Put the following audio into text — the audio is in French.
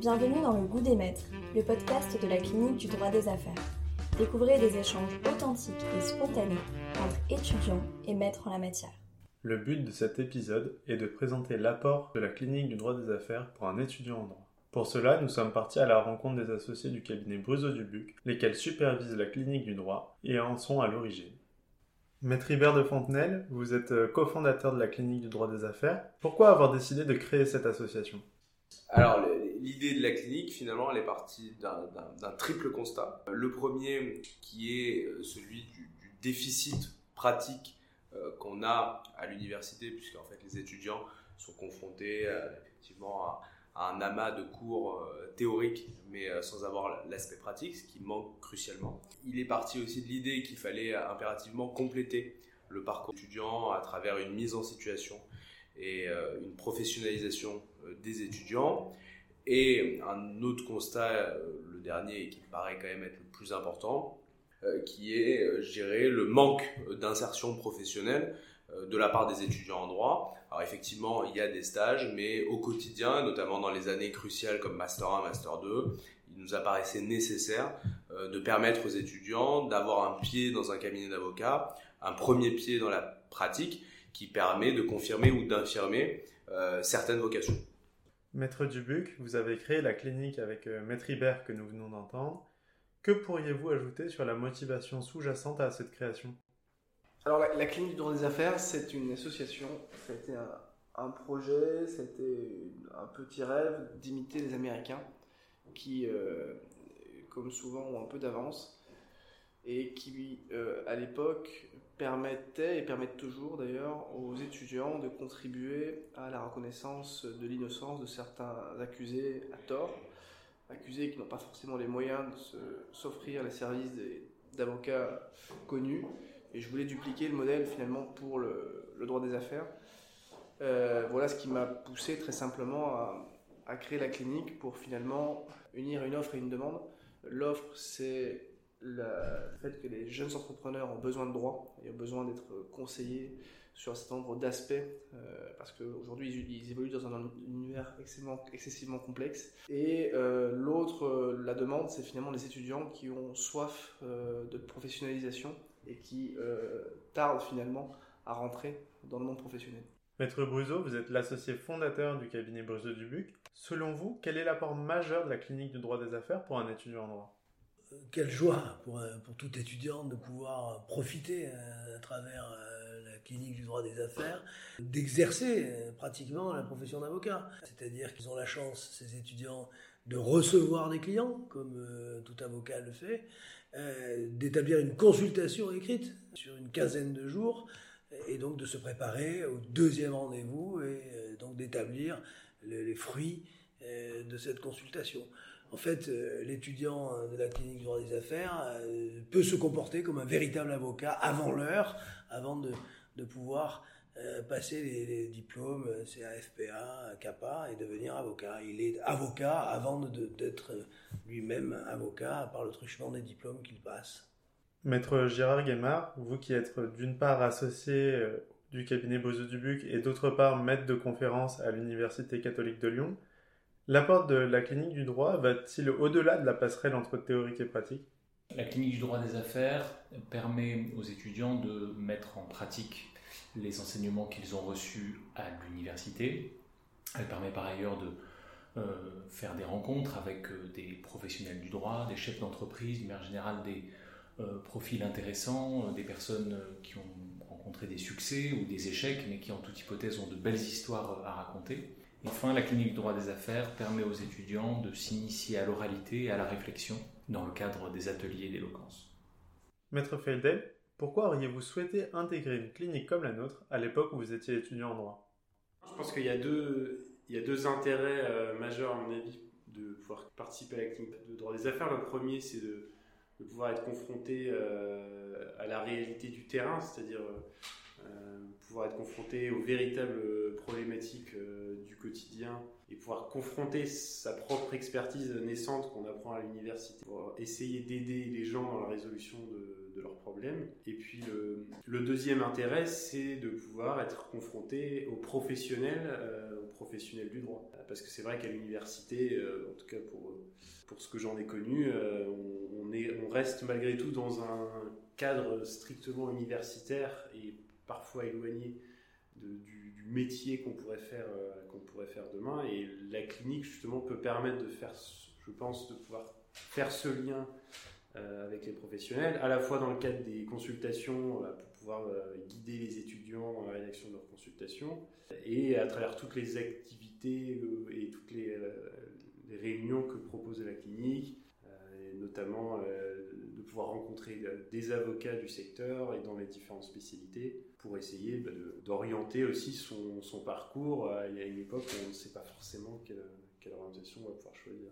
Bienvenue dans Le Goût des Maîtres, le podcast de la clinique du droit des affaires. Découvrez des échanges authentiques et spontanés entre étudiants et maîtres en la matière. Le but de cet épisode est de présenter l'apport de la clinique du droit des affaires pour un étudiant en droit. Pour cela, nous sommes partis à la rencontre des associés du cabinet Bruzo Dubuc, lesquels supervisent la clinique du droit et en sont à l'origine. Maître Hubert de Fontenelle, vous êtes euh, cofondateur de la clinique du droit des affaires. Pourquoi avoir décidé de créer cette association? Alors, l'idée de la clinique, finalement, elle est partie d'un triple constat. Le premier, qui est euh, celui du, déficit pratique euh, qu'on a à l'université, puisque en fait, les étudiants sont confrontés effectivement à un amas de cours euh, théoriques, mais euh, sans avoir l'aspect pratique, ce qui manque crucialement. Il est parti aussi de l'idée qu'il fallait impérativement compléter le parcours étudiant à travers une mise en situation et euh, une professionnalisation des étudiants. Et un autre constat, le dernier, qui paraît quand même être le plus important, qui est, gérer le manque d'insertion professionnelle de la part des étudiants en droit. Alors effectivement, il y a des stages, mais au quotidien, notamment dans les années cruciales comme Master 1, Master 2, il nous apparaissait nécessaire euh, de permettre aux étudiants d'avoir un pied dans un cabinet d'avocat, un premier pied dans la pratique qui permet de confirmer ou d'infirmer euh, certaines vocations. Maître Dubuc, vous avez créé la clinique avec euh, Maître Hibert que nous venons d'entendre. Que pourriez-vous ajouter sur la motivation sous-jacente à cette création? Alors, la, Clinique du droit des affaires, c'est une association. C'était un, projet, c'était un petit rêve d'imiter les Américains qui, euh, comme souvent, ont un peu d'avance et qui, euh, à l'époque, permettaient et permettent toujours d'ailleurs aux étudiants de contribuer à la reconnaissance de l'innocence de certains accusés à tort, accusés qui n'ont pas forcément les moyens de s'offrir les services d'avocats connus et je voulais dupliquer le modèle finalement pour le, droit des affaires. Euh, voilà ce qui m'a poussé très simplement à, créer la clinique pour finalement unir une offre et une demande. L'offre, c'est le fait que les jeunes entrepreneurs ont besoin de droits et ont besoin d'être conseillés sur un certain nombre d'aspects, euh, parce qu'aujourd'hui ils, évoluent dans un univers excessivement, complexe. Et euh, l'autre, la demande, c'est finalement les étudiants qui ont soif de professionnalisation et qui euh, tarde finalement à rentrer dans le monde professionnel. Maître Bruzo, vous êtes l'associé fondateur du cabinet Bruzo Dubuc. Selon vous, quel est l'apport majeur de la clinique du droit des affaires pour un étudiant en droit? euh, Quelle joie pour, tout étudiant de pouvoir profiter euh, à travers la clinique du droit des affaires, d'exercer pratiquement la profession d'avocat. C'est-à-dire qu'ils ont la chance, ces étudiants, de recevoir des clients, comme tout avocat le fait, euh, d'établir une consultation écrite sur une quinzaine de jours et donc de se préparer au deuxième rendez-vous et euh, donc d'établir les, fruits euh, de cette consultation. En fait, l'étudiant de la clinique du droit des affaires peut se comporter comme un véritable avocat avant l'heure, avant de, pouvoir euh, passer les, diplômes CAFPA, CAPA et devenir avocat. Il est avocat avant d'être lui-même avocat par le truchement des diplômes qu'il passe. Maître Gérard Guémard, vous qui êtes d'une part associé euh, du cabinet Bozo-Dubuc et d'autre part maître de conférence à l'Université catholique de Lyon, l'apport de la clinique du droit va-t-il au-delà de la passerelle entre théorique et pratique? La clinique du droit des affaires permet aux étudiants de mettre en pratique les enseignements qu'ils ont reçus à l'université. Elle permet par ailleurs de euh, faire des rencontres avec euh, des professionnels du droit, des chefs d'entreprise, d'une manière générale des euh, profils intéressants, des personnes qui ont rencontré des succès ou des échecs, mais qui en toute hypothèse ont de belles histoires à raconter. Enfin, la clinique droit des affaires permet aux étudiants de s'initier à l'oralité et à la réflexion dans le cadre des ateliers d'éloquence. Maître Feldel, pourquoi auriez-vous souhaité intégrer une clinique comme la nôtre à l'époque où vous étiez étudiant en droit? Je pense qu'il y a deux, il y a deux intérêts euh, majeurs, à mon avis, de pouvoir participer à la clinique de droit des affaires. Le premier, c'est de, pouvoir être confronté euh, à la réalité du terrain, c'est-à-dire euh, pouvoir être confronté aux véritables problématiques du quotidien et pouvoir confronter sa propre expertise naissante qu'on apprend à l'université pour essayer d'aider les gens dans la résolution de, leurs problèmes. Et puis le, deuxième intérêt, c'est de pouvoir être confronté aux professionnels, euh, aux du droit. Parce que c'est vrai qu'à l'université, euh, en tout cas pour, pour ce que j'en ai connu, euh, on, est, on reste malgré tout dans un cadre strictement universitaire et parfois éloigné du, métier qu'on pourrait faire euh, qu'on pourrait faire demain. Et la clinique justement peut permettre de faire je pense de pouvoir faire ce lien euh, avec les professionnels à la fois dans le cadre des consultations euh, pour pouvoir guider les étudiants dans la rédaction de leurs consultations et à travers toutes les activités et toutes les, les réunions que propose la clinique notamment de pouvoir rencontrer des avocats du secteur et dans les différentes spécialités pour essayer bah, d'orienter aussi son, parcours à une époque où on ne sait pas forcément quelle, quelle orientation on va pouvoir choisir.